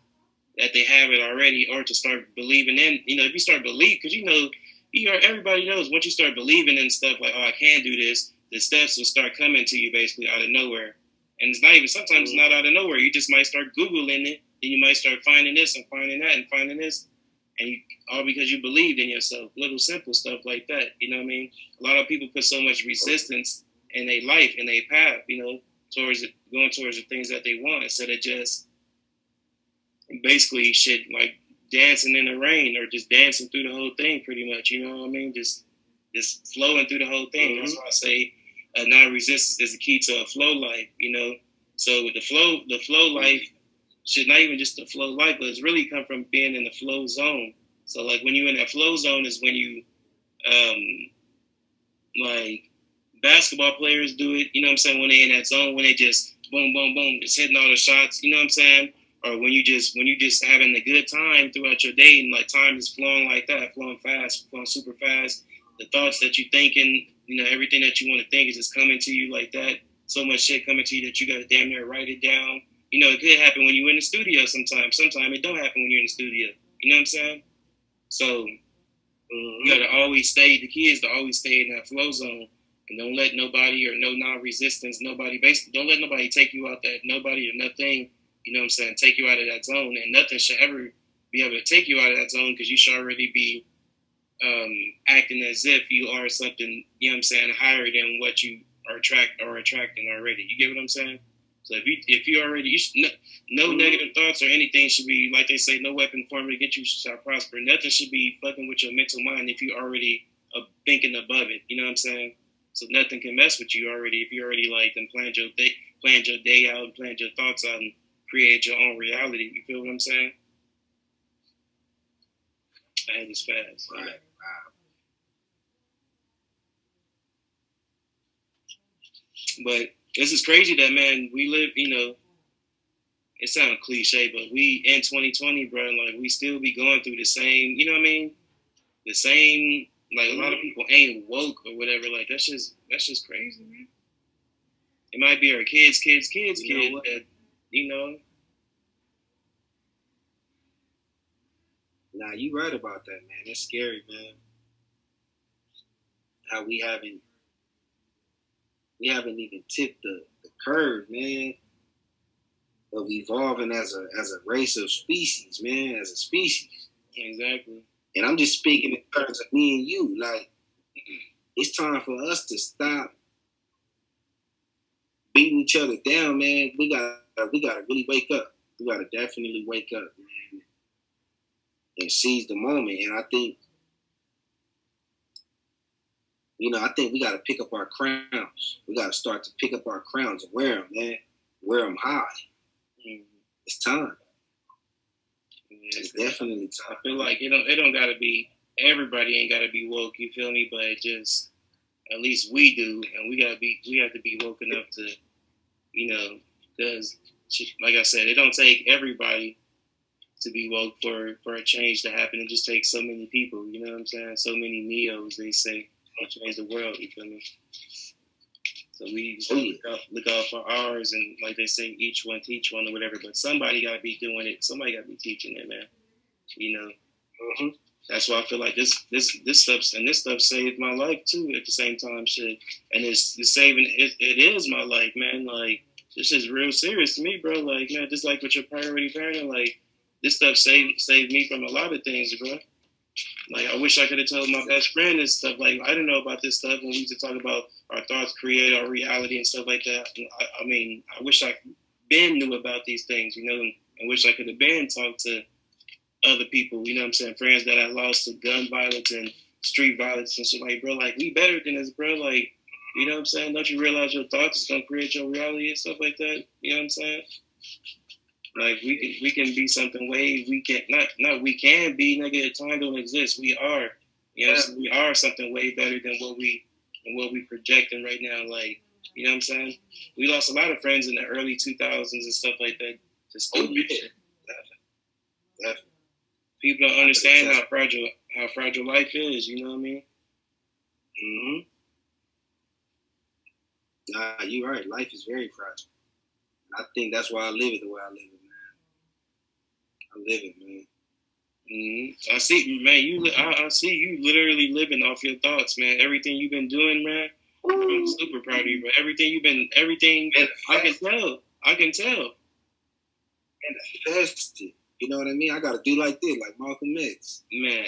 that they have it already or to start believing in you know if you start believe because you know you are everybody knows once you start believing in stuff like oh i can do this the steps will start coming to you basically out of nowhere. And it's not even sometimes it's not out of nowhere. You just might start googling it then you might start finding this and finding that and finding this. And you all because you believed in yourself little simple stuff like that you know what i mean? A lot of people put so much resistance in their life in their path you know towards going towards the things that they want instead of just basically shit like dancing in the rain or just dancing through the whole thing pretty much you know what i mean? Just just flowing through the whole thing. That's why i say uh, non-resistance is the key to a flow life you know? So with the flow the flow life should not even just the flow life but it's really come from being in the flow zone. So like when you're in that flow zone is when you um like basketball players do it you know what i'm saying? When they're in that zone when they just boom boom boom just hitting all the shots you know what i'm saying or when you just when you just having a good time throughout your day and like time is flowing like that, flowing fast, flowing super fast. The thoughts that you're thinking, you know, everything that you want to think is just coming to you like that. So much shit coming to you that you gotta damn near write it down. You know, it could happen when you're in the studio sometimes. Sometimes it don't happen when you're in the studio. You know what I'm saying? So you gotta always stay. The key is to always stay in that flow zone and don't let nobody or no non-resistance, nobody basically don't let nobody take you out that nobody or nothing. You know what I'm saying? Take you out of that zone, and nothing should ever be able to take you out of that zone because you should already be um, acting as if you are something. You know what I'm saying? Higher than what you are attract or attracting already. You get what I'm saying? So if you if you already you should, no, no negative thoughts or anything should be like they say, no weapon formed against you shall prosper. Nothing should be fucking with your mental mind if you already uh, thinking above it. You know what I'm saying? So nothing can mess with you already if you already like then planned your day, planned your day out, and planned your thoughts out, and create your own reality. You feel what I'm saying? I had this fast. Right. Wow. But this is crazy that man we live. You know, it sounds cliche, but we in 2020, bro. Like we still be going through the same. You know what I mean? The same. Like a lot of people ain't woke or whatever. Like that's just that's just crazy, man. It might be our kids, kids, kids, You kids. That you know. Nah, you right about that, man. That's scary, man. How we haven't we haven't even tipped the, the curve, man, of evolving as a as a race of species, man, as a species. Exactly. And I'm just speaking in terms of me and you. Like, it's time for us to stop beating each other down, man. We got we gotta really wake up. We gotta definitely wake up, man, and seize the moment. And I think, you know, I think we gotta pick up our crowns. We gotta start to pick up our crowns and wear them, man. Wear them high. Mhm. It's time. It's definitely time. I feel like it don't it don't gotta be everybody ain't gotta be woke, you feel me? But it just at least we do, and we gotta be we have to be woke enough to, you know, because like I said, it don't take everybody to be woke for for a change to happen. It just takes so many people. You know what I'm saying? So many neos, they say. will change the world. You feel me? So we look, out, look out for ours, and like they say, each one teach one or whatever. But somebody got to be doing it. Somebody got to be teaching it, man. You know. Mhm. That's why I feel like this this this stuff and this stuff saved my life too. At the same time, shit, and it's, it's saving it, it is my life, man. Like this is real serious to me, bro. Like man, just like with your priority parenting, like this stuff saved saved me from a lot of things, bro. Like I wish I could have told my best friend this stuff. Like I didn't know about this stuff when we used to talk about our thoughts create our reality and stuff like that. I, I mean, I wish I been knew about these things, you know, and, and wish I could have been talked to other people, you know what I'm saying, friends that I lost to gun violence and street violence and shit. Like, bro, like we better than this, bro. Like, you know what I'm saying? Don't you realize your thoughts is gonna create your reality and stuff like that? You know what I'm saying? Like we can we can be something way we can not not we can be nigga time don't exist. We are. You know I'm saying? we are something way better than what we than what we projecting right now. Like, you know what I'm saying? We lost a lot of friends in the early two thousands and stuff like that. Just Oh, yeah. shit. Definitely. People don't understand how fragile how fragile life is, you know what I mean? hmm Nah, you're right. Life is very fragile. I think that's why I live it the way I live it, man. I live it, man. hmm I see, man. You, li- I, I see you literally living off your thoughts, man. Everything you've been doing, man. I'm super proud of you, bro. Everything you've been, everything I can tell. I can tell. Manifested. You know what I mean? I gotta do like this, like Malcolm X. Man,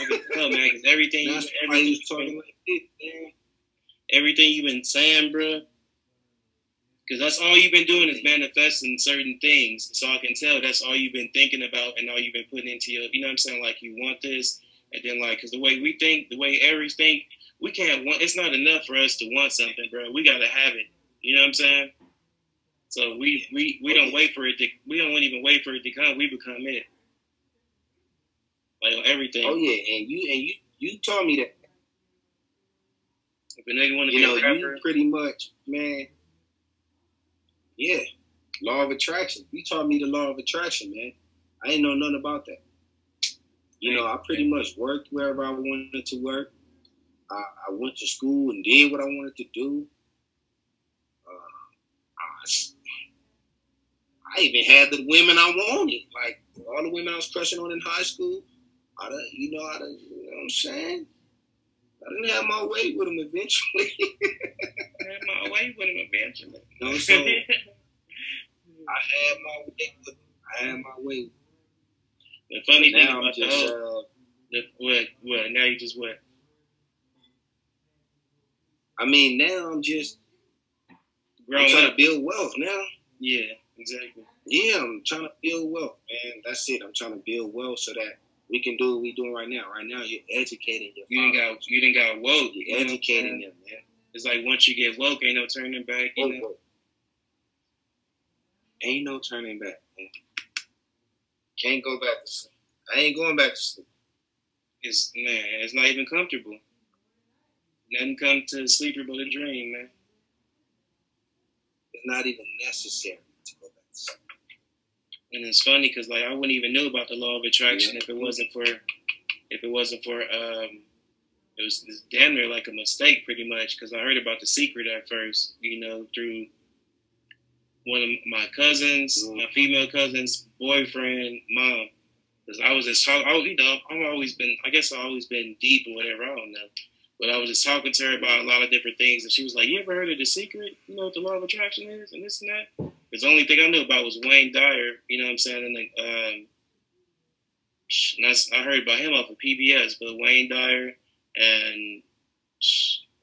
I can tell, man, because everything, you, everything, you talking been, like this, everything you've been saying, bro. Because that's all you've been doing is manifesting certain things. So I can tell that's all you've been thinking about and all you've been putting into your, you know what I'm saying? Like you want this, and then like, because the way we think, the way Aries think, we can't want. It's not enough for us to want something, bro. We gotta have it. You know what I'm saying? So we we we don't wait for it to. We don't even wait for it to come. We become it. Like on everything. Oh yeah, and you and you you told me that. If a nigga want to You be know, a rapper, you pretty much, man. Yeah, law of attraction. You taught me the law of attraction, man. I didn't know nothing about that. You know, I pretty much worked wherever I wanted to work. I, I went to school and did what I wanted to do. Uh, I, I even had the women I wanted, like all the women I was crushing on in high school. I done, you know, I done, you know what I'm saying? I didn't have my way with them eventually. *laughs* *laughs* I had my way with them eventually. You know, so I had my way with them. I had my way. the funny thing now I'm about the just, whole, uh, the, what, what? Now you just what? I mean, now I'm just I'm trying up. to build wealth now. Yeah, exactly. Yeah, I'm trying to build wealth, man. That's it. I'm trying to build wealth so that we can do what we're doing right now. Right now, you're educating your You didn't got you didn't got woke. you You're know educating them, man. It's like once you get woke, ain't no turning back. You oh, know? Woke, woke. Ain't no turning back, man. Can't go back to sleep. I ain't going back to sleep. It's man, it's not even comfortable. Nothing come to sleeper but a dream, man. It's not even necessary to go back to sleep. And it's funny because like I wouldn't even know about the law of attraction Yeah. if it wasn't for if it wasn't for um it was damn near like a mistake pretty much because I heard about the secret at first, you know, through one of my cousins, Mm. my female cousin's boyfriend, mom. Because I was just talking, I, you know, I've always been, I guess I've always been deep or whatever, I don't know. But I was just talking to her about a lot of different things, and she was like, "You ever heard of the secret? You know what the law of attraction is, and this and that." Because the only thing I knew about was Wayne Dyer. You know what I'm saying? And like, um, and that's, I heard about him off of PBS, but Wayne Dyer and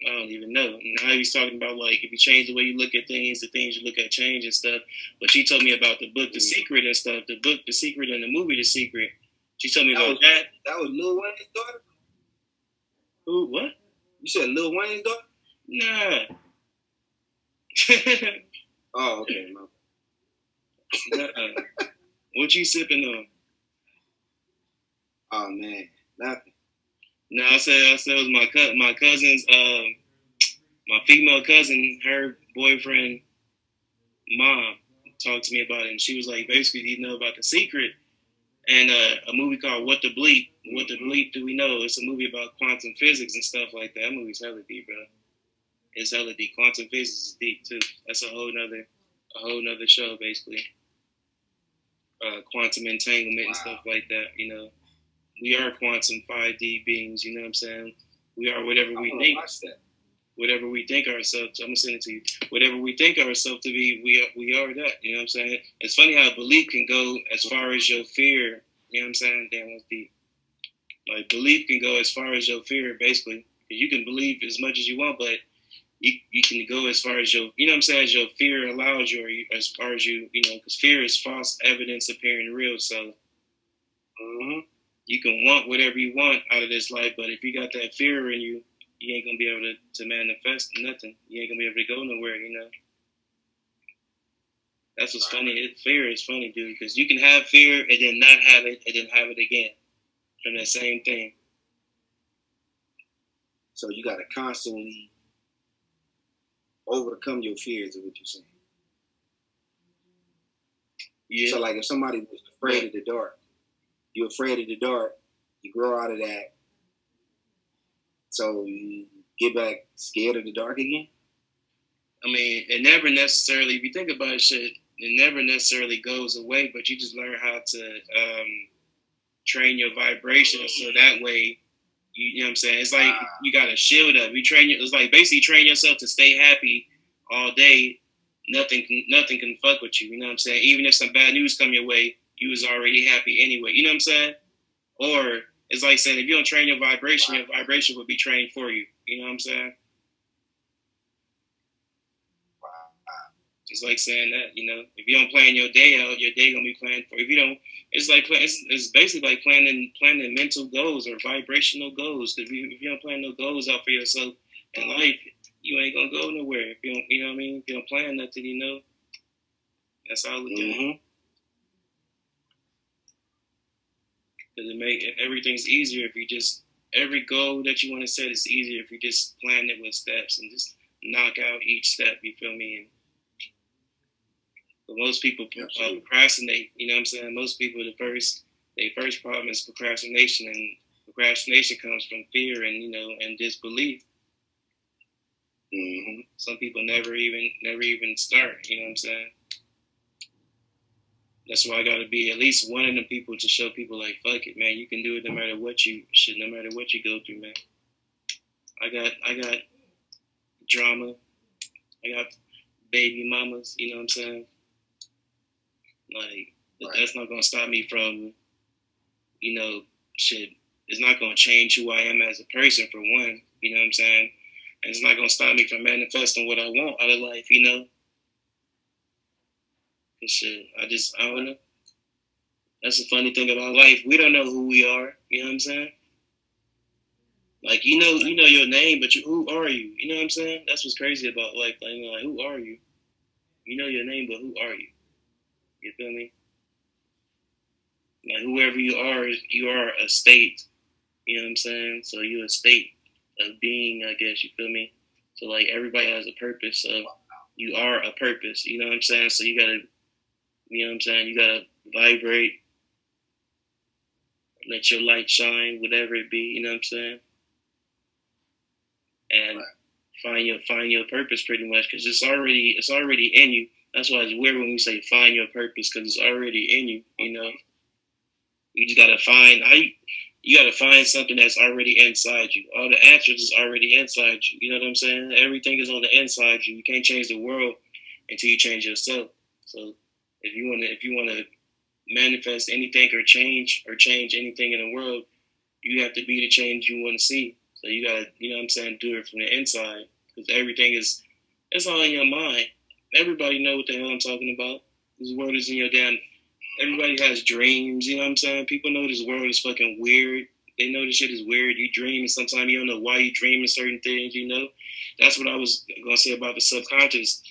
I don't even know. Now how he was talking about like if you change the way you look at things, the things you look at change and stuff. But she told me about the book, The Secret, and stuff. The book, The Secret, and the movie, The Secret. She told me That about was- that. That was Lil Wayne's daughter? Who? What? You said Lil Wayne's daughter? Nah. *laughs* Oh, okay. No. Nuh-uh. what you sipping on? Oh, man. Nothing. No, I said I said it was my co- my cousin's um my female cousin, her boyfriend mom talked to me about it and she was like basically you know about the secret and uh, a movie called What the Bleep What the bleep do we know? It's a movie about quantum physics and stuff like that. That movie's hella deep, bro. It's hella deep. Quantum physics is deep too. That's a whole nother, a whole nother show basically. Uh, quantum entanglement and stuff like that. You know, we are quantum 5D beings. You know what I'm saying? We are whatever I we think. Whatever we think ourselves. I'm gonna send it to you. Whatever we think ourselves to be, we are, we are that. You know what I'm saying? It's funny how belief can go as far as your fear. You know what I'm saying? Damn, that's deep. Like belief can go as far as your fear, basically. You can believe as much as you want, but you, you can go as far as your, you know what I'm saying, as your fear allows you, or you, as far as you, you know, because fear is false evidence appearing real. So Mm-hmm. you can want whatever you want out of this life, but if you got that fear in you, you ain't gonna be able to, to manifest nothing. You ain't gonna be able to go nowhere, you know. That's what's funny. It, fear is funny, dude, because you can have fear and then not have it and then have it again from that same thing. So you got to constantly overcome your fears, is what you're saying. Yeah. So like if somebody was afraid of the dark, you're afraid of the dark, you grow out of that. So you get back scared of the dark again. I mean, it never necessarily, if you think about it, shit, it never necessarily goes away, but you just learn how to um, train your vibration so that way, you, you know what I'm saying? It's like you got a shield up. You train, it's like basically train yourself to stay happy all day. Nothing, nothing can fuck with you. You know what I'm saying? Even if some bad news come your way, you was already happy anyway. You know what I'm saying? Or it's like saying if you don't train your vibration, your vibration will be trained for you. You know what I'm saying? It's like saying that, you know, if you don't plan your day out, your day gonna be planned for. If you don't, it's like it's, it's basically like planning planning mental goals or vibrational goals. Because if you, if you don't plan no goals out for yourself in life, you ain't gonna go nowhere. If you don't, you know what I mean? If you don't plan nothing, you know. That's all I look at. Mm-hmm. Because it make everything's easier if you just every goal that you want to set is easier if you just plan it with steps and just knock out each step. You feel me? And but most people uh, procrastinate. You know what I'm saying? Most people, the first their first problem is procrastination, and procrastination comes from fear and you know and disbelief. Mm-hmm. Some people never even never even start. You know what I'm saying? That's why I got to be at least one of the people to show people like, fuck it, man. You can do it no matter what you shit, no matter what you go through, man. I got I got drama. I got baby mamas. You know what I'm saying? Like Right. that's not gonna stop me from, you know, shit. It's not gonna change who I am as a person for one. You know what I'm saying? And it's not gonna stop me from manifesting what I want out of life. You know. And shit, I just I don't know. That's the funny thing about life. We don't know who we are. You know what I'm saying? Like you know, you know your name, but you, who are you? You know what I'm saying? That's what's crazy about life. Like, you know, like who are you? You know your name, but who are you? You feel me? Like whoever you are, you are a state. You know what I'm saying? So you're a state of being, I guess. You feel me? So like everybody has a purpose. So you are a purpose. You know what I'm saying? So you gotta, you know what I'm saying? You gotta vibrate, let your light shine, whatever it be. You know what I'm saying? And find your find your purpose pretty much because it's already it's already in you. That's why it's weird when we say find your purpose because it's already in you. You know, you just gotta find. I you gotta find something that's already inside you. All the answers is already inside you. You know what I'm saying? Everything is on the inside you. You can't change the world until you change yourself. So if you wanna if you wanna manifest anything or change or change anything in the world, you have to be the change you want to see. So you gotta, you know what I'm saying, do it from the inside because everything is, it's all in your mind. Everybody know what the hell I'm talking about. This world is in your damn. Everybody has dreams. You know what I'm saying? People know this world is fucking weird. They know this shit is weird. You dream, and sometimes you don't know why you dream dreaming certain things. You know, that's what I was gonna say about the subconscious.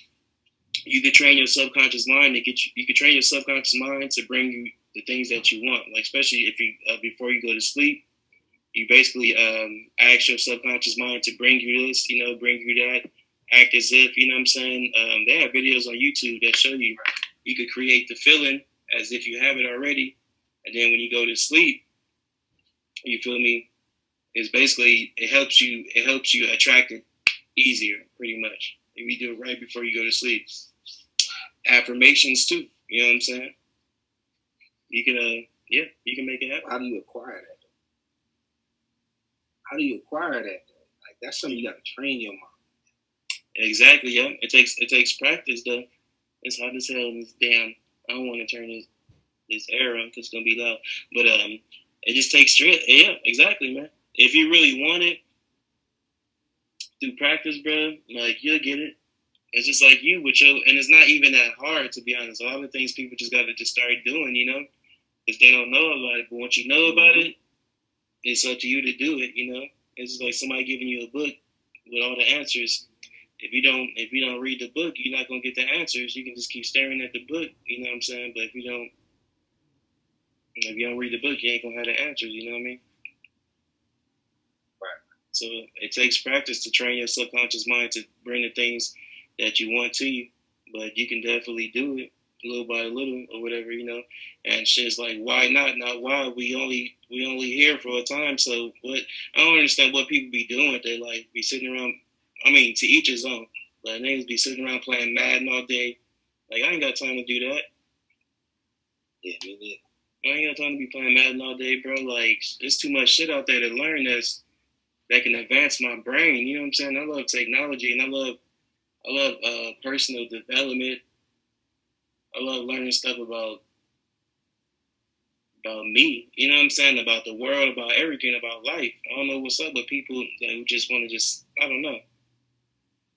You could train your subconscious mind to get you. You could train your subconscious mind to bring you the things that you want. Like especially if you uh, before you go to sleep, you basically um, ask your subconscious mind to bring you this. You know, bring you that. Act as if you know what I'm saying. Um, they have videos on YouTube that show you you could create the feeling as if you have it already, and then when you go to sleep, You feel me? It's basically it helps you it helps you attract it easier, pretty much. If you do it right before you go to sleep. Affirmations too. You know what I'm saying? You can uh yeah, you can make it happen. How do you acquire that? How do you acquire that? Like that's something you got to train your mind. Exactly, yeah. It takes it takes practice though. It's hard in this damn I don't want to turn this this on because it's gonna be loud. But um it just takes straight yeah, exactly, man. If you really want it through practice, bro, like you'll get it. It's just like you with your and it's not even that hard to be honest. All the things people just gotta just start doing, you know? If they don't know about it. But once you know about it, it's up to you to do it, you know? It's like somebody giving you a book with all the answers if you don't if you don't read the book, you're not gonna get the answers. You can just keep staring at the book, you know what I'm saying? But if you don't if you don't read the book, you ain't gonna have the answers, you know what I mean? Right. So it takes practice to train your subconscious mind to bring the things that you want to you. But you can definitely do it little by little or whatever, you know. And shit's like, why not? Not why. We only we only here for a time. So what I don't understand what people be doing. They like be sitting around I mean, to each his own. But niggas be sitting around playing Madden all day. Like I ain't got time to do that. Yeah, me neither. I ain't got time to be playing Madden all day, bro. Like there's too much shit out there to learn that's that can advance my brain. You know what I'm saying? I love technology and I love I love uh, personal development. I love learning stuff about about me. You know what I'm saying? About the world, about everything, about life. I don't know what's up with people that just want to just I don't know.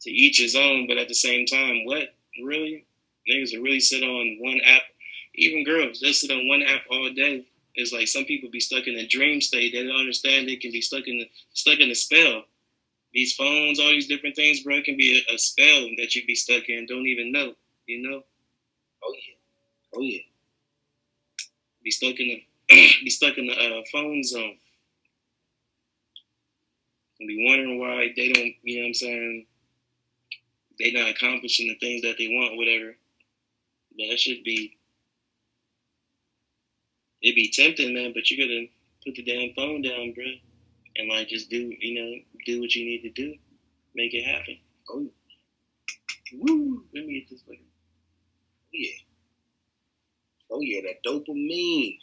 To each his own, but at the same time, what really niggas will really sit on one app. Even girls, they sit on one app all day. It's like some people be stuck in a dream state. They don't understand they can be stuck in the stuck in a spell. These phones, all these different things, bro, can be a, a spell that you be stuck in. Don't even know. You know. Oh yeah. Oh yeah. Be stuck in the *clears throat* be stuck in the uh, phone zone. And be wondering why they don't. You know what I'm saying? They not accomplishing the things that they want, whatever. But that should be. It'd be tempting, man, but you gotta put the damn phone down, bro, and like just do, you know, do what you need to do, make it happen. Oh Woo! Let me get this fucking. Oh, yeah. Oh yeah, that dopamine.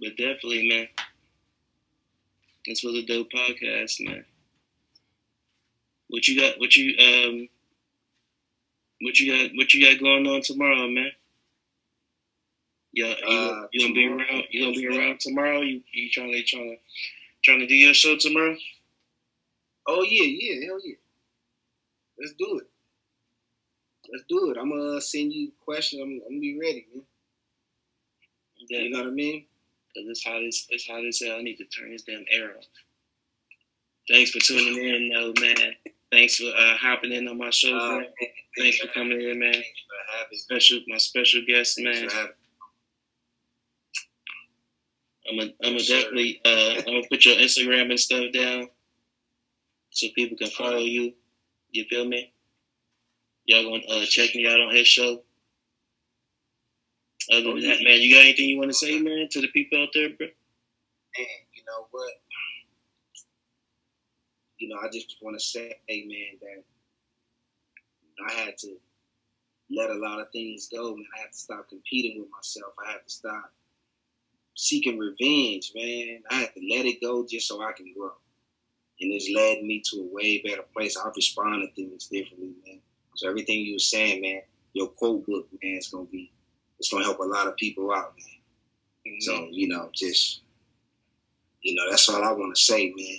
But definitely, man, this was a dope podcast, man. What you got? What you um? What you got? What you got going on tomorrow, man? Yeah, you, Uh, you gonna be around? You gonna be around tomorrow? You you trying to trying to trying to do your show tomorrow? Oh yeah, yeah, hell yeah. Let's do it. Let's do it. I'm gonna send you questions. I'm, I'm gonna be ready, man. Yeah, You know what I mean? Cause it's hot as it's hot as hell. I need to turn this damn air off. Thanks for tuning in, though, man. Thanks for uh, hopping in on my show, Uh, man. Thanks for coming in, man. For Special, my special guest, man. I'm gonna, I'm sir. definitely, uh, I'm gonna put your Instagram and stuff down so people can follow you. You feel me? Y'all gonna uh, check me out on his show. Other Oh, than yeah. that, man, you got anything you want to oh, say, man, to the people out there, bro? man, you know what? You know, I just want to say, man, that I had to let a lot of things go, man. I had to stop competing with myself. I had to stop seeking revenge, man. I had to let it go just so I can grow. And it's led me to a way better place. I've responded to things differently, man. So everything you were saying, man, your quote book, man, it's gonna be it's gonna help a lot of people out, man. So, you know, just you know, that's all I want to say, man.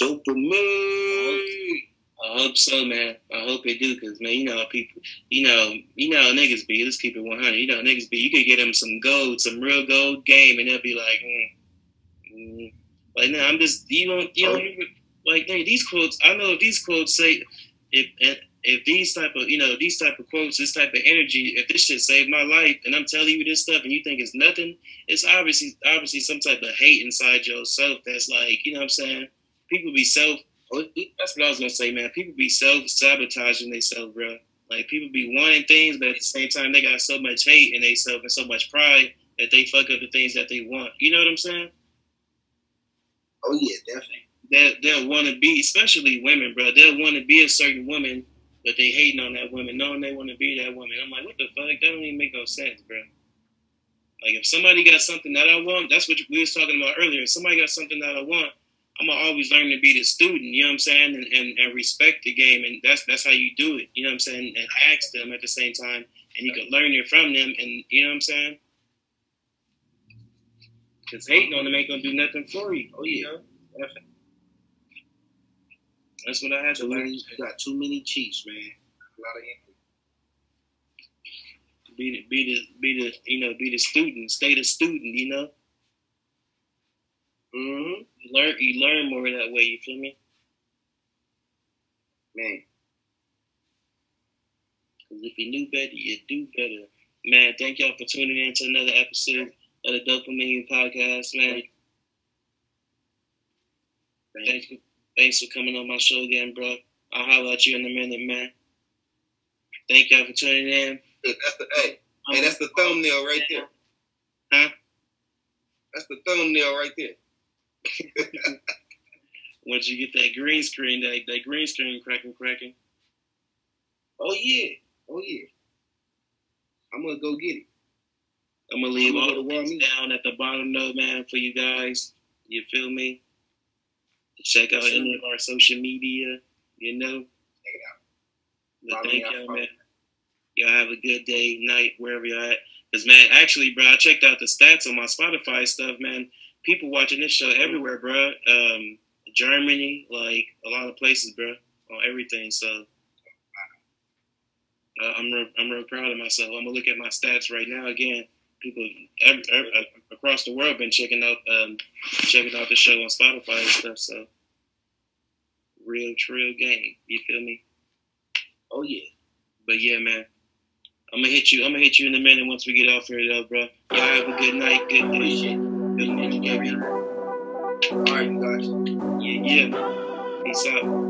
Dopamine. I hope so, man. I hope they do, cause man, you know people, you know, you know how niggas be. Let's keep it one hundred. You know how niggas be. You could get them some gold, some real gold game, and they'll be like, mm, mm. like, no, I'm just you don't, you don't like, hey, these quotes. I know these quotes say, if if- these type of, you know, these type of quotes, this type of energy, if this shit saved my life, and I'm telling you this stuff, and you think it's nothing, it's obviously obviously some type of hate inside yourself. That's like, you know what I'm saying? People be self Oh, that's what I was gonna say, man. People be self sabotaging themselves, bro. Like people be wanting things, but at the same time they got so much hate in themselves and so much pride that they fuck up the things that they want. You know what I'm saying? Oh yeah, definitely. They'll, they'll want to be, especially women, bro. They'll want to be a certain woman, but they hating on that woman, knowing they want to be that woman. I'm like, what the fuck? That don't even make no sense, bro. Like if somebody got something that I want, that's what we was talking about earlier. If somebody got something that I want, I'm gonna always learn to be the student, you know what I'm saying, and, and, and respect the game, and that's that's how you do it, you know what I'm saying, and ask them at the same time, and you can learn it from them, and you know what I'm saying. Because hating on them ain't gonna do nothing for you. Oh yeah. That's what I had to learn. many, you got too many Chiefs, man. A lot of injury. Be the be the be the you know be the student, stay the student, you know. Mm-hmm. You learn you learn more that way. You feel me? Man, Because if you knew better, you do better. Man, thank y'all for tuning in to another episode of the Dopamine Podcast, man. Thanks for, thanks for coming on my show again, bro. I'll holler at you in a minute, man. Thank y'all for tuning in. That's the hey, hey, that's the thumbnail right there. Huh? That's the thumbnail right there. *laughs* Once you get that green screen, that, that green screen cracking, cracking. Oh yeah, oh yeah. I'm gonna go get it. I'm gonna leave I'm gonna all the links down at the bottom, though, man, for you guys. You feel me? Check out any of our social media. You know. Check it out. But thank y'all, man. Y'all have a good day, night, wherever you're at. Cause man, actually, bro, I checked out the stats on my Spotify stuff, man. People watching this show everywhere, bro. Um, Germany, like a lot of places, bro, on everything. So uh, I'm real, I'm real proud of myself. I'm gonna look at my stats right now again. People every, every, across the world been checking out um, checking out the show on Spotify and stuff. So real, real game. You feel me? Oh yeah. But yeah, man. I'm gonna hit you. I'm gonna hit you in a minute once we get off here, though, bro. Y'all have a good night, good day, it. good night, All right, guys. Yeah, yeah. Peace out.